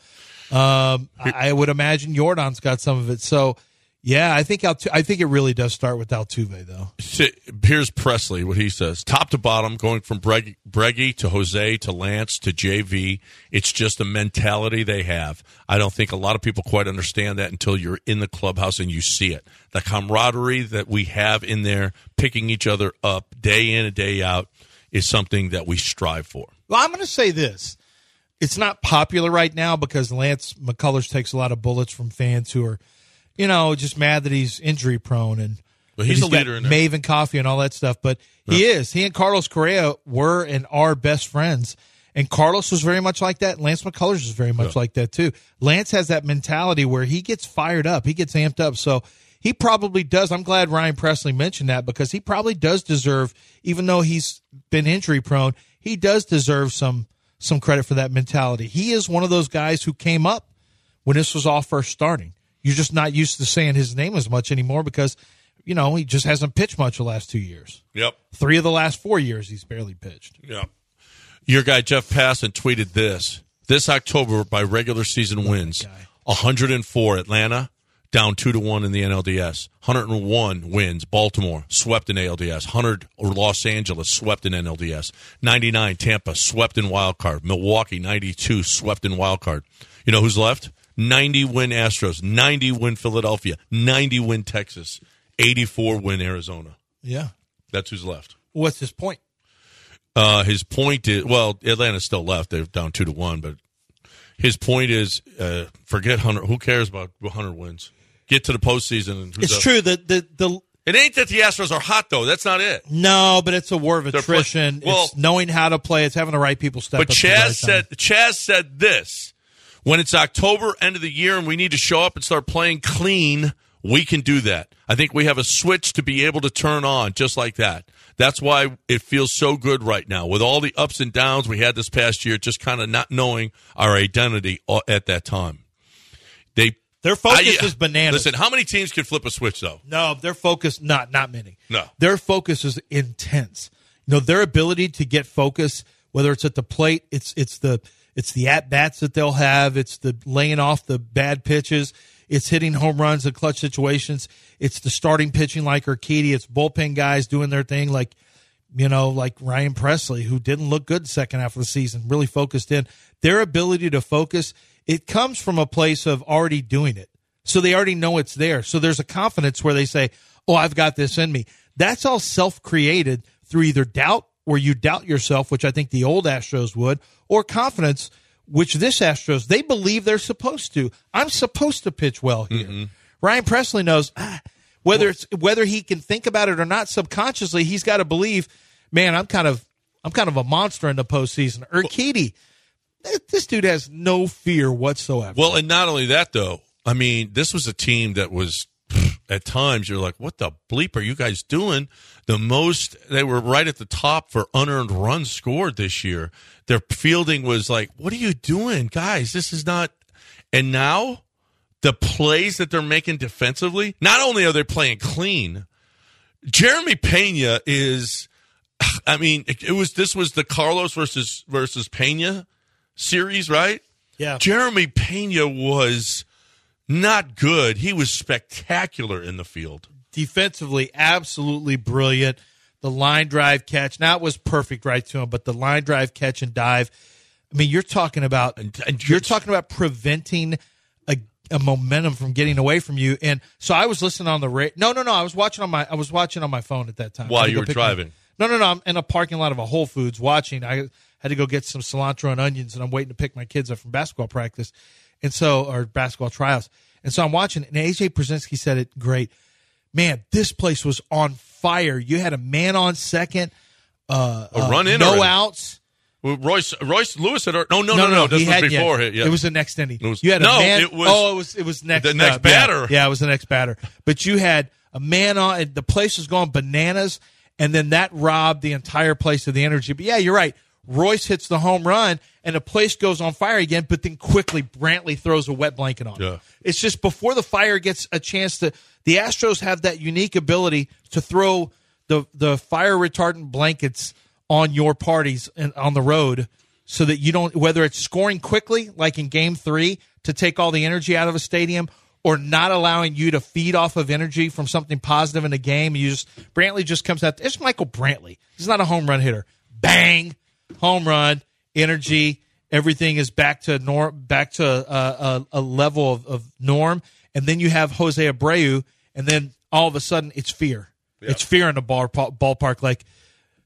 Um, I, I would imagine Yordan's got some of it. So, yeah, I think Altu- I think it really does start with Altuve though. Here's Pressly, what he says. Top to bottom, going from Breg- Breggy to Jose to Lance to JV. It's just a mentality they have. I don't think a lot of people quite understand that until you're in the clubhouse and you see it. The camaraderie that we have in there, picking each other up day in and day out, is something that we strive for. Well, I'm going to say this. It's not popular right now because Lance McCullers takes a lot of bullets from fans who are, you know, just mad that he's injury prone and But he's that a leader in there. Maven Coffee and all that stuff. But he is. He and Carlos Correa were and are best friends. And Carlos was very much like that. Lance McCullers is very much like that too. Lance has that mentality where he gets fired up, he gets amped up. So he probably does. I'm glad Ryan Pressly mentioned that because he probably does deserve, even though he's been injury prone, he does deserve some some credit for that mentality. He is one of those guys who came up when this was all first starting. You're just not used to saying his name as much anymore because, you know, he just hasn't pitched much the last two years. Yep. Three of the last four years, he's barely pitched. Yep. Your guy Jeff Passan tweeted this. This October by regular season wins. 104 Atlanta down 2 to 1 in the NLDS. 101 wins Baltimore swept in ALDS. 100 or Los Angeles swept in NLDS. 99 Tampa swept in wild card. Milwaukee 92 swept in wild card. You know who's left? 90 win Astros, 90 win Philadelphia, 90 win Texas, 84 win Arizona. Yeah. That's who's left. What's his point? Uh, his point is well, Atlanta's still left. They're down two to one, but his point is uh, forget Hunter. Who cares about Hunter wins? Get to the postseason. And who's It's up. true that the, the It ain't that the Astros are hot though. That's not it. no, but it's a war of They're play- attrition. well- it's knowing how to play. It's having the right people step But up. at the right Chas time. said Chas said this: when it's October, end of the year, and we need to show up and start playing clean, we can do that. I think we have a switch to be able to turn on just like that. That's why it feels so good right now with all the ups and downs we had this past year, just kind of not knowing our identity at that time. They Their focus I- is bananas. Listen, how many teams can flip a switch though? No, their focus not not many. No. Their focus is intense. You know, their ability to get focus, whether it's at the plate, it's it's the it's the at bats that they'll have, it's the laying off the bad pitches, it's hitting home runs in clutch situations, it's the starting pitching like Urquidy, it's bullpen guys doing their thing. Like you know, like Ryan Pressly, who didn't look good second half of the season, really focused in. Their ability to focus, it comes from a place of already doing it. So they already know it's there. So there's a confidence where they say, Oh, I've got this in me. That's all self created through either doubt, where you doubt yourself, which I think the old Astros would, or confidence, which this Astros, they believe they're supposed to. I'm supposed to pitch well here. Ryan Pressly knows ah, whether it's whether he can think about it or not subconsciously, he's got to believe, man, I'm kind of I'm kind of a monster in the postseason. Urquidy, th- this dude has no fear whatsoever. Well, and not only that though. I mean, this was a team that was at times you're like, what the bleep are you guys doing? The most they were right at the top for unearned runs scored this year. Their fielding was like, what are you doing, guys? This is not. And now the plays that they're making defensively, not only are they playing clean, Jeremy Pena is. I mean, it, was this was the Carlos versus versus Pena series, right? Yeah. Jeremy Pena was not good. He was spectacular in the field. defensively absolutely brilliant. The line drive catch, now it was perfect right to him, but the line drive catch and dive. I mean, you're talking about you're talking about preventing a, a momentum from getting away from you. And so I was listening on the radio. No, no, no. I was watching on my I was watching on my phone at that time. While you were driving. no, no, no. I'm in a parking lot of a Whole Foods watching. I had to go get some cilantro and onions, and I'm waiting to pick my kids up from basketball practice, and so or basketball tryouts. And so I'm watching, and AJ Pierzynski said it great. Man, this place was on fire. You had a man on second, uh, A uh, run in no outs. Well, Royce Royce Lewis had no no no no. this he was hadn't yet. before it. Yeah. It was the next inning. It was- you had a no, man. it was oh, it was it was next the next uh, yeah. batter. Yeah, it was the next batter. But you had a man on. and The place was going bananas, and then that robbed the entire place of the energy. But yeah, you're right. Royce hits the home run, and the place goes on fire again. But then quickly, Brantley throws a wet blanket on. it. Yeah. It's just before the fire gets a chance to. The Astros have that unique ability to throw the the fire retardant blankets on your parties and on the road, so that you don't whether it's scoring quickly, like in Game Three, to take all the energy out of a stadium, or not allowing you to feed off of energy from something positive in the game. You just Brantley just comes out. It's Michael Brantley. He's not a home run hitter. Bang, home run, energy. Everything is back to norm, back to a, a, a level of, of norm, and then you have Jose Abreu, and then all of a sudden it's fear. It's fear in the ball, ballpark. Like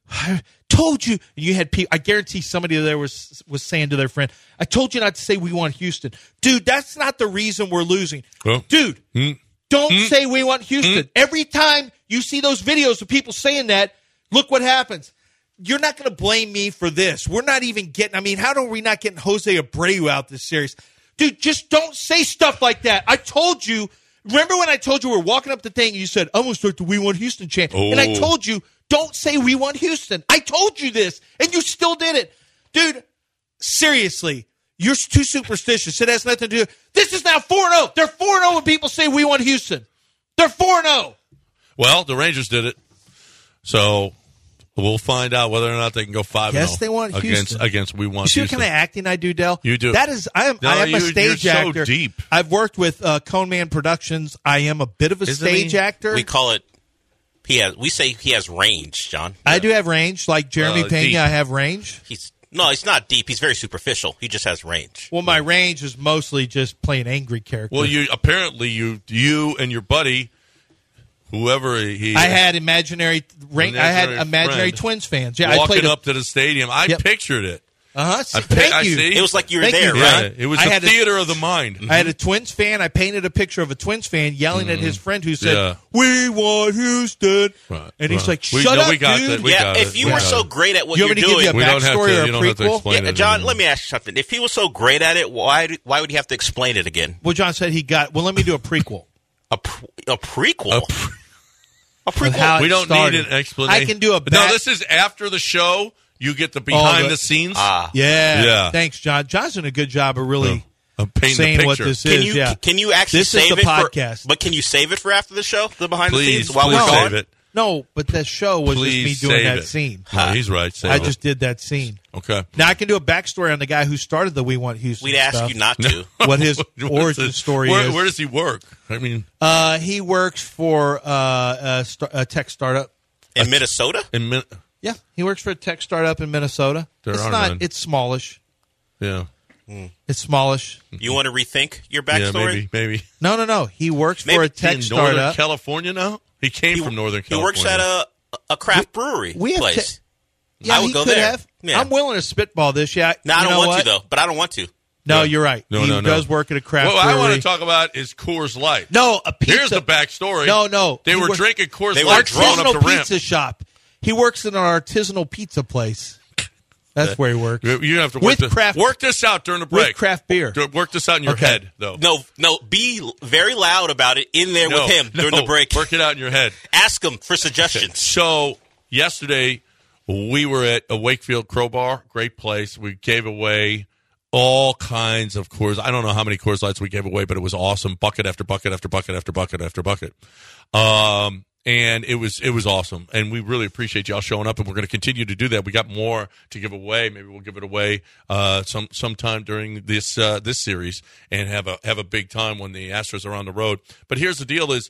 I told you. You had people. I guarantee somebody there was was saying to their friend, "I told you not to say we want Houston, dude. That's not the reason we're losing, Well, dude. hmm. Don't hmm. say we want Houston. Hmm. Every time you see those videos of people saying that, look what happens. You're not going to blame me for this. We're not even getting. I mean, how are we not getting Jose Abreu out this series, dude? Just don't say stuff like that. I told you. Remember when I told you we are walking up the thing and you said, I'm going to start the We Want Houston chant. And I Oh. told you, don't say We Want Houston. I told you this, and you still did it. Dude, seriously, you're too superstitious. It has nothing to do. This is now 4 0. They're 4 0 when people say We Want Houston. They're oh. 4 0. Well, the Rangers did it, so we'll find out whether or not they can go five. Yes, they want against Houston. against we want. You want. see what Houston. kind of acting I do, Dell? You do. That is, I am. No, I am you- a you're stage so actor. deep. I've worked with uh, Cone Man Productions. I am a bit of a Isn't stage he? actor. We call it. He has. We say he has range, John. I do have range, like Jeremy Uh, Pena. deep. I have range. He's no. He's not deep. He's very superficial. He just has range. Well, my range is mostly just playing angry characters. Well, you apparently you you and your buddy, whoever he, I had imaginary, range, I had Imaginary imaginary. Twins fans. Yeah, I walking played up to the stadium. I Yep. pictured it. Uh huh. Thank I you. see. It was like you were Thank there, you, Yeah, right? it was I the had a- theater of the mind. I had a Twins fan. I painted a picture of a Twins fan yelling at his friend who said, Yeah. "We want Houston," Right, and he's right. like, We- "Shut no, up, we got dude." that. We yeah. got If you We were so it. great at what You you're want give doing, you a We don't have backstory to- or a you don't have to prequel? explain yeah, it John. anymore. Let me ask you something. If he was so great at it, why? do- Why would he have to explain it again? Well, John said he got. Well, let me do a prequel. A pr- a prequel. A pre- A prequel. how- we don't started. need an explanation. I can do a no. This is after the show. You get the behind the- the scenes. Ah. Yeah, Yeah. Thanks, John. John's doing a good job of really of painting saying the what this Can is. you yeah. can you actually This is save the it podcast. for? But can you save it for after the show? The behind Please, the scenes while please we're save gone. it. No, but that show was Please just me doing that it. scene. No, he's right. Save I it. just did that scene. Okay. Now I can do a backstory on the guy who started the We Want Houston. We'd ask stuff. you not to. What his origin it- story where, is. Where does he work? I mean, Uh, he works for uh, a, sta- a tech startup. In Minnesota? in Min- Yeah, he works for a tech startup in Minnesota. There it's are not. none. It's smallish. Yeah. It's smallish. You want to rethink your Yeah, backstory? maybe, maybe. No, no, no. He works Maybe for a tech in Northern startup. California now? He came from Northern California. He works at a a craft brewery we have place. te- yeah, I would he go could there. have. Yeah. I'm willing to spitball this. Yeah. No, I don't know want what? to though. But I don't want to. No, Yeah. you're right. No, he no, no. does work at a craft What I want to talk about is Coors Light. no, a pizza. Here's the backstory. No, no. They He were works- drinking Coors They were Light up artisanal the ramp. pizza shop. He works in an artisanal pizza place. That's where he works. You you have to work, With the- craft- work this out during the break. with craft beer. Do- Work this out in your Okay. head, though. No, no. Be very loud about it in there No, with him during no. the break. Work it out in your head. Ask him for suggestions. So yesterday we were at a Wakefield Crowbar, great place. We gave away all kinds of Coors. I don't know how many Coors Lights we gave away, but it was awesome. Bucket after bucket after bucket after bucket after bucket. Um, and it was it was awesome, and we really appreciate y'all showing up, and we're going to continue to do that. We got more to give away. Maybe we'll give it away uh, some sometime during this uh, this series, and have a have a big time when the Astros are on the road. But here's the deal: is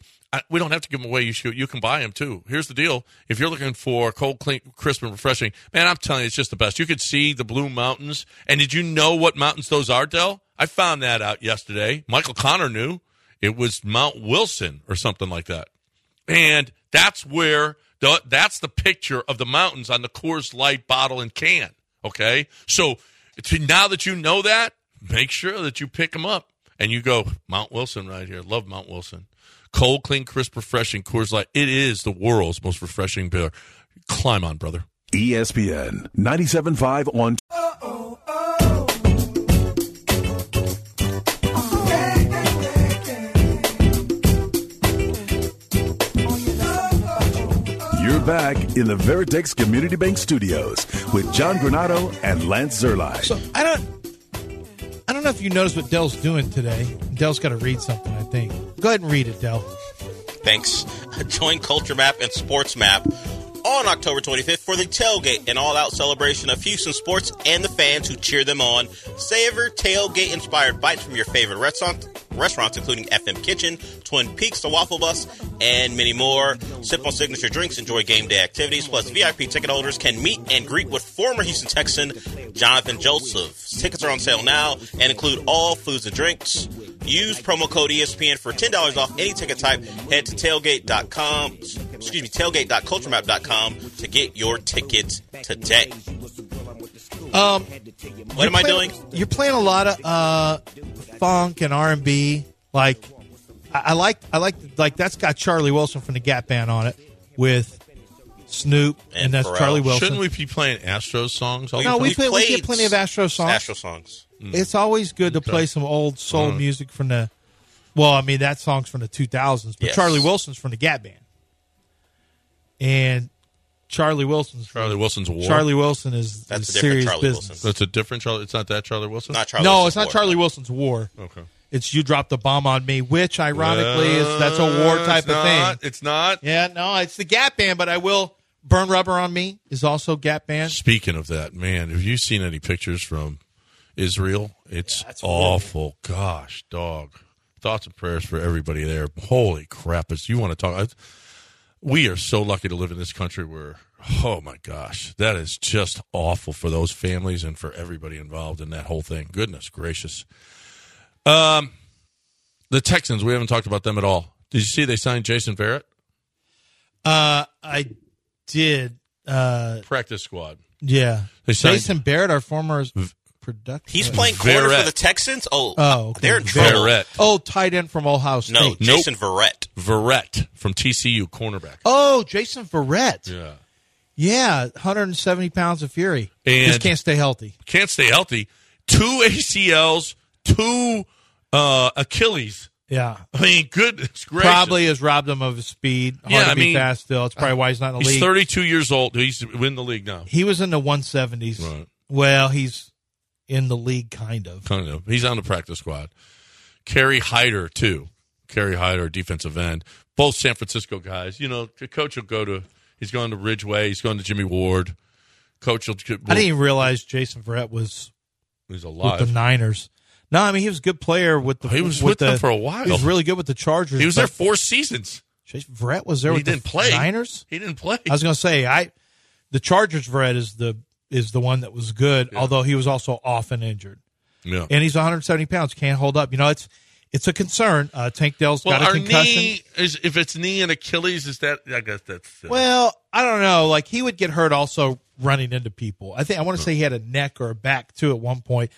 We don't have to give them away. You should, you can buy them too. Here's the deal: if you're looking for cold, clean, crisp, and refreshing, man, I'm telling you, it's just the best. You could see the Blue Mountains, and did you know what mountains those are, Dell? I found that out yesterday. Michael Connor knew it was Mount Wilson or something like that, and that's where the, that's the picture of the mountains on the Coors Light bottle and can. Okay, so to, now that you know that, make sure that you pick them up and you go Mount Wilson right here. Love Mount Wilson. Cold, clean, crisp, refreshing Coors Light. It is the world's most refreshing beer. Climb on, brother. ESPN 97.5 on. You're back in the Veritex Community Bank Studios with John Granado and Lance Zierlein. So I don't. I don't know if you noticed what Dell's doing today. Dell's got to read something. I think. Go ahead and read it, Dell. Thanks. Join Culture Map and Sports Map on October 25th for the tailgate, an all-out celebration of Houston sports and the fans who cheer them on. Savor tailgate-inspired bites from your favorite restaurant, restaurants, including FM Kitchen, Twin Peaks, The Waffle Bus, and many more. Sip on signature drinks, enjoy game day activities. Plus, VIP ticket holders can meet and greet with former Houston Texan Jonathan Joseph. Tickets are on sale now and include all foods and drinks. Use promo code ESPN for $10 off any ticket type. Head to tailgate.com, excuse me, tailgate.culturemap.com to get your tickets today. Um, What am I playing- doing? You're playing a lot of uh, funk and R and B. Like I, I like, I like, like that's got Charlie Wilson from the Gap Band on it with Snoop, and, And that's Pharrell. Charlie Wilson. Shouldn't we be playing Astros songs? all No, the we time? play- we played get plenty of Astro songs. Astro songs. It's always good to play some old soul Alright. music from the. Well, I mean that song's from the 2000s, but Yes. Charlie Wilson's from the Gap Band, and Charlie Wilson's Charlie Wilson's War. Charlie Wilson is That's is a different serious Charlie business. Wilson. That's a different Charlie. It's not that Charlie Wilson. Not Charlie no, Wilson's it's not War. Charlie Wilson's War. Okay. It's you dropped a bomb on me, which ironically is that's a war type it's of thing. It's not. Yeah, no, it's the Gap Band, but I will burn rubber on me is also Gap Band. Speaking of that, man, have you seen any pictures from Israel? It's that's horrible. awful. Gosh, dog. Thoughts and prayers for everybody there. Holy crap! As you want to talk, I, we are so lucky to live in this country where, oh my gosh, that is just awful for those families and for everybody involved in that whole thing. Goodness gracious. Um, the Texans. We haven't talked about them at all. Did you see they signed Jason Verrett? Uh, I did. Uh, Practice squad. yeah, They signed- Jason Barrett, our former production. He's playing corner Verrett. for the Texans? Oh, Oh, okay. they're in trouble. Verrett. Oh, tight end from Ohio State. No, Jason Verrett. Verrett from TCU, cornerback. Oh, Jason Verrett. Yeah. Yeah, 170 pounds of fury. And- Just can't stay healthy. can't stay healthy. Two ACLs, two uh, Achilles. Yeah. I mean, goodness gracious. Probably has robbed him of his speed. Hard Yeah, to I be mean, fast still. It's probably why he's not in the He's league. 32 years old. He's in the league now. He was in the 170s. Right. Well, he's in the league, kind of. Kind of. He's on the practice squad. Kerry Hyder, too. Kerry Hyder, defensive end. Both San Francisco guys. You know, the coach will go to, he's going to Ridgeway. He's going to Jimmy Ward. Coach will, will I didn't even realize Jason Verrett was he's alive. with the Niners. No, I mean he was a good player with the. He was with with them the- for a while. He was really good with the Chargers. he was there four seasons. Jason Verrett was there He with didn't the play. Niners. He didn't play. I was going to say I. the Chargers Verrett is the is the one that was good, although he was also often injured. Yeah. And he's 170 pounds, can't hold up. You know, it's it's a concern. Uh, Tank Dell's well, got a concussion. knee is if it's knee and Achilles, is that? I guess that's. Uh, Well, I don't know. Like he would get hurt also running into people. I think I want to say he had a neck or a back too at one point.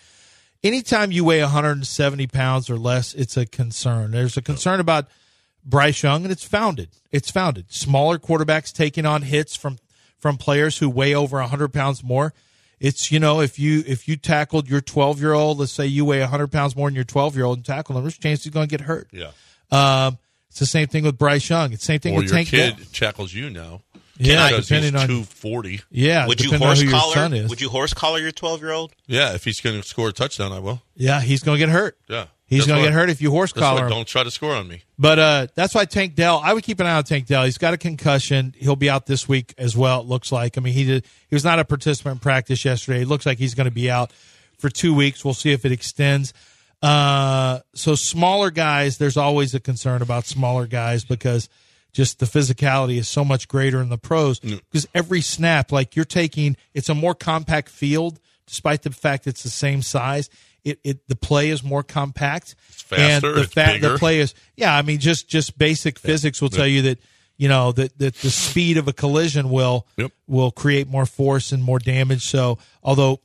Anytime you weigh 170 pounds or less, it's a concern. There's a concern about Bryce Young, and it's founded. It's founded. Smaller quarterbacks taking on hits from from players who weigh over 100 pounds more. It's you know if you if you tackled your 12 year old, let's say you weigh 100 pounds more than your 12 year old and tackle him, there's a chance he's going to get hurt. yeah. Um, it's the same thing with Bryce Young. It's the same thing Or with your Tank kid Dell. tackles you now. Yeah, depending he's on two forty. yeah. Would you horse collar? Would you horse collar your twelve year old? Yeah, if he's going to score a touchdown, I will. Yeah, he's going to get hurt. Yeah, He's going to get hurt if you horse collar him. Don't try to score on me. But uh, that's why Tank Dell. I would keep an eye on Tank Dell. He's got a concussion. He'll be out this week as well. It looks like. I mean, he did. He was not a participant in practice yesterday. It looks like he's going to be out for two weeks. We'll see if it extends. Uh, so smaller guys, there's always a concern about smaller guys because just the physicality is so much greater in the pros. Because every snap, like you're taking, it's a more compact field, despite the fact it's the same size. It, it the play is more compact. faster, and the it's fa- the play is yeah. I mean, just just basic physics will tell you that you know that that the speed of a collision will Yep. will create more force and more damage. So although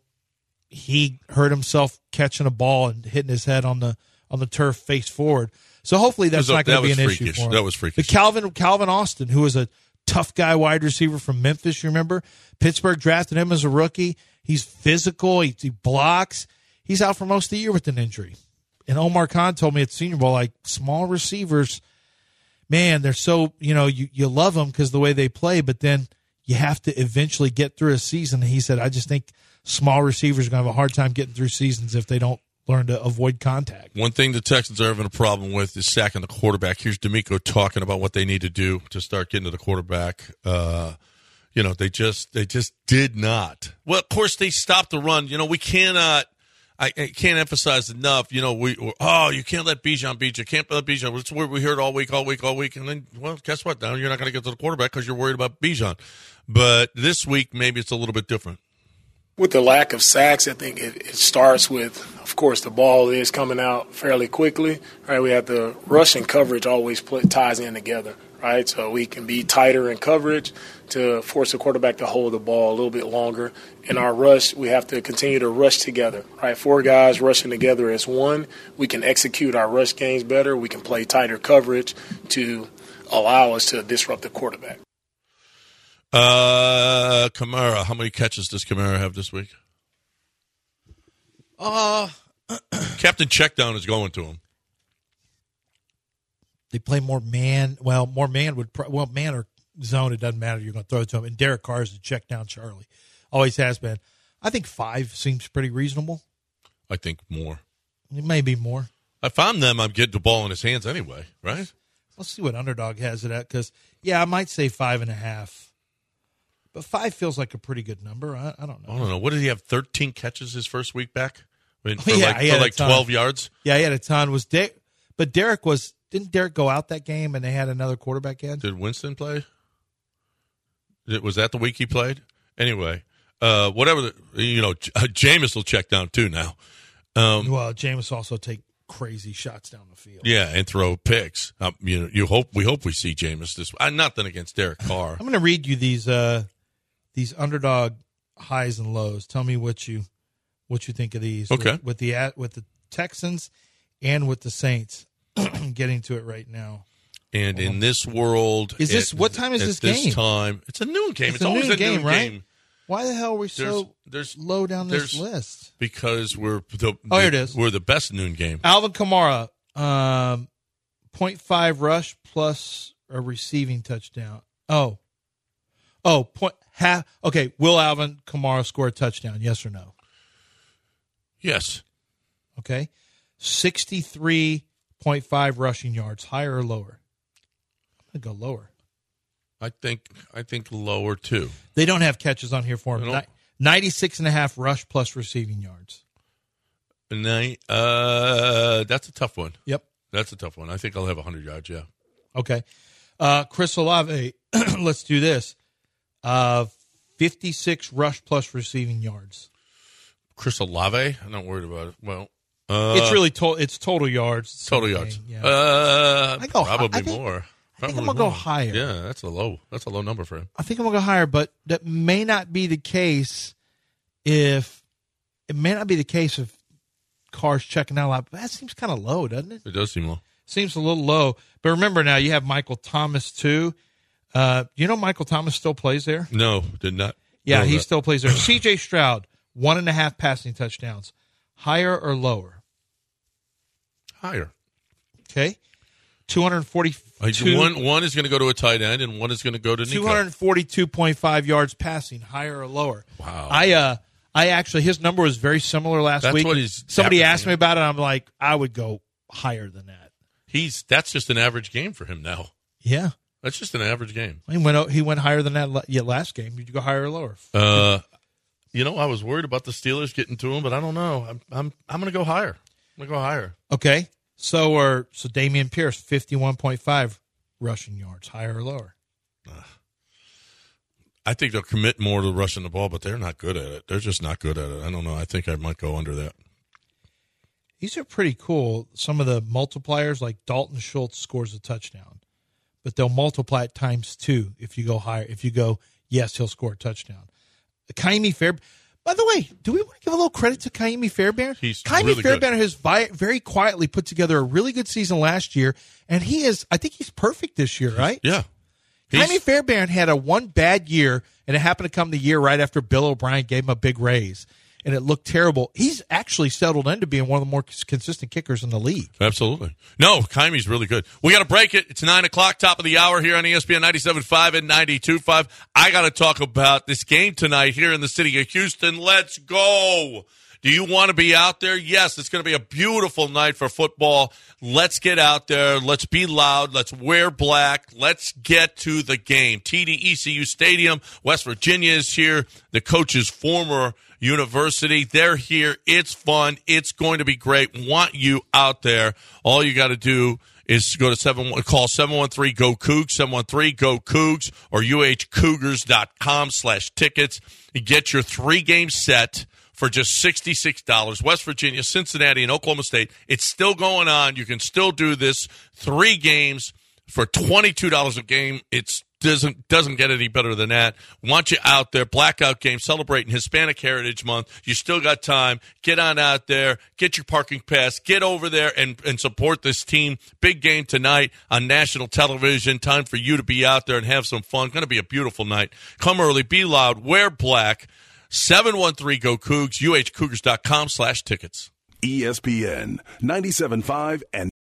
he hurt himself catching a ball and hitting his head on the on the turf face forward. So hopefully that's That not going to that be an was issue for him. That was freakish. The Calvin Calvin Austin, who was a tough guy wide receiver from Memphis, you remember? Pittsburgh drafted him as a rookie. He's physical. He, he blocks. He's out for most of the year with an injury. And Omar Khan told me at Senior Bowl, like small receivers, man, they're so you know you you love them because the way they play, but then you have to eventually get through a season. He said, I just think small receivers are going to have a hard time getting through seasons if they don't learn to avoid contact. One thing the Texans are having a problem with is sacking the quarterback. Here's DeMeco talking about what they need to do to start getting to the quarterback. Uh, you know, they just they just did not. Well, of course they stopped the run. You know, we cannot. I, I can't emphasize enough. You know, we oh you can't let Bijan beat you. Can't let Bijan. It's what we heard all week, all week, all week. And then, well, guess what? Now you're not going to get to the quarterback because you're worried about Bijan. But this week maybe it's a little bit different. With the lack of sacks, I think it, it starts with, of course, the ball is coming out fairly quickly. Right, we have the rushing coverage always pl- ties in together. Right, so we can be tighter in coverage to force the quarterback to hold the ball a little bit longer. In our rush, we have to continue to rush together. Right, four guys rushing together as one. We can execute our rush games better. We can play tighter coverage to allow us to disrupt the quarterback. Uh, Kamara, how many catches does Kamara have this week? Uh, Captain Checkdown is going to him. They play more man. Well, more man would pro- well man or zone. It doesn't matter. You're going to throw it to him. And Derek Carr is a check down Charlie. Always has been. I think five seems pretty reasonable. I think more. It may be more. If I'm them, I'm getting the ball in his hands anyway, right? Let's see what underdog has it at. Because yeah, I might say five and a half, but five feels like a pretty good number. I, I don't know. I don't know. What did he have? 13 catches his first week back? I mean, for Yeah, like, he for like 12 yards? Yeah, he had a ton. Was De- but Derek was didn't Derek go out that game and they had another quarterback in? Did Winston play? Was that the week he played? Anyway, uh, whatever. The, you know, uh, Jameis will check down too now. Um, Well, Jameis also take crazy shots down the field. yeah, and throw picks. Um, you know, you hope we hope we see Jameis this. Uh, nothing against Derek Carr. I'm going to read you these uh these underdog highs and lows. Tell me what you what you think of these. Okay. With, with the at with the Texans and with the Saints. Getting to it right now. And in this world, Is this- at- what time is this this game? time, it's a noon game. It's, It's a always noon a game, noon right? game Why the hell are we so There's- there's- low down this there's- list? because we're the, Oh, here it is. We're the best noon game. Alvin Kamara, um, 0.5 rush plus a receiving touchdown. Oh, oh, point half. Okay, will Alvin Kamara score a touchdown? Yes or no? Yes, Okay, 63.5 rushing yards, higher or lower? I'm gonna go lower. I think I think lower too. They don't have catches on here for him. Ni- 96 and a half rush plus receiving yards. And I, uh, that's a tough one. Yep. That's a tough one. I think I'll have 100 yards, yeah. Okay. Uh, Chris Olave, let's do this. Uh, 56 rush plus receiving yards. Chris Olave. I'm not worried about it. Well, uh, it's really to, it's total yards. It's total yards. thing, yeah. Uh, I go probably I think- more. I think I'm Probably gonna go higher. Yeah, that's a low. That's a low number for him. I think I'm gonna go higher, but that may not be the case if it may not be the case if cars checking out a lot. But that seems kind of low, doesn't it? It does seem low. Seems a little low. But remember now, you have Michael Thomas too. Uh, you know Michael Thomas still plays there. No, did not. Yeah, he that. still plays there. C.J. Stroud, one and a half passing touchdowns, higher or lower? Higher. Okay, two hundred Uh. One one is going to go to a tight end, and one is going to go to Nico. Two hundred forty-two point five yards passing, higher or lower? Wow. I uh, I actually his number was very similar last That's week. what he's Somebody asked me about it. I'm like, I would go higher than that. He's that's just an average game for him now. Yeah, That's just an average game. he went he went higher than that yeah, last game. Did you go higher or lower? Uh, you know, I was worried about the Steelers getting to him, but I don't know. I'm I'm I'm going to go higher. I'm go higher. Okay, so or so Dameon Pierce, fifty-one point five rushing yards, higher or lower? I think they'll commit more to rushing the ball, but they're not good at it. They're just not good at it. I don't know. I think I might go under that. These are pretty cool. Some of the multipliers, like Dalton Schultz scores a touchdown, but they'll multiply it times two if you go higher. If you go, yes, he'll score a touchdown. Kaimi Fair. By the way, do we want to give a little credit to Kaimi Fairbairn? He's Kaimi really. Fairbairn has vi- very quietly put together a really good season last year, and he is. I think he's perfect this year, right? Yeah. He's- Fairbairn had a one bad year, and it happened to come the year right after Bill O'Brien gave him a big raise, and it looked terrible. He's actually settled into being one of the more consistent kickers in the league. Absolutely. No, Kaimi's really good. We got to break it. It's 9 o'clock, top of the hour here on ESPN 97.5 and 92.5. I got to talk about this game tonight here in the city of Houston. Let's go. Do you want to be out there? Yes, it's going to be a beautiful night for football. Let's get out there. Let's be loud. Let's wear black. Let's get to the game. TDECU Stadium, West Virginia is here. The coach's former university. They're here. It's fun. It's going to be great. Want you out there. All you got to do is go to seven call 713 go cougs 713 go cougs or uhcougars.com slash tickets you get your three game set for just $66 west virginia cincinnati and oklahoma state it's still going on you can still do this three games for $22 a game it's doesn't doesn't get any better than that. Want you out there, blackout game, celebrating Hispanic Heritage Month. You still got time. Get on out there, get your parking pass, get over there and, and support this team. Big game tonight on national television. Time for you to be out there and have some fun. Going to be a beautiful night. Come early, be loud, wear black. 713 Go Cougs, uhcougars.com slash tickets. ESPN 97.5 and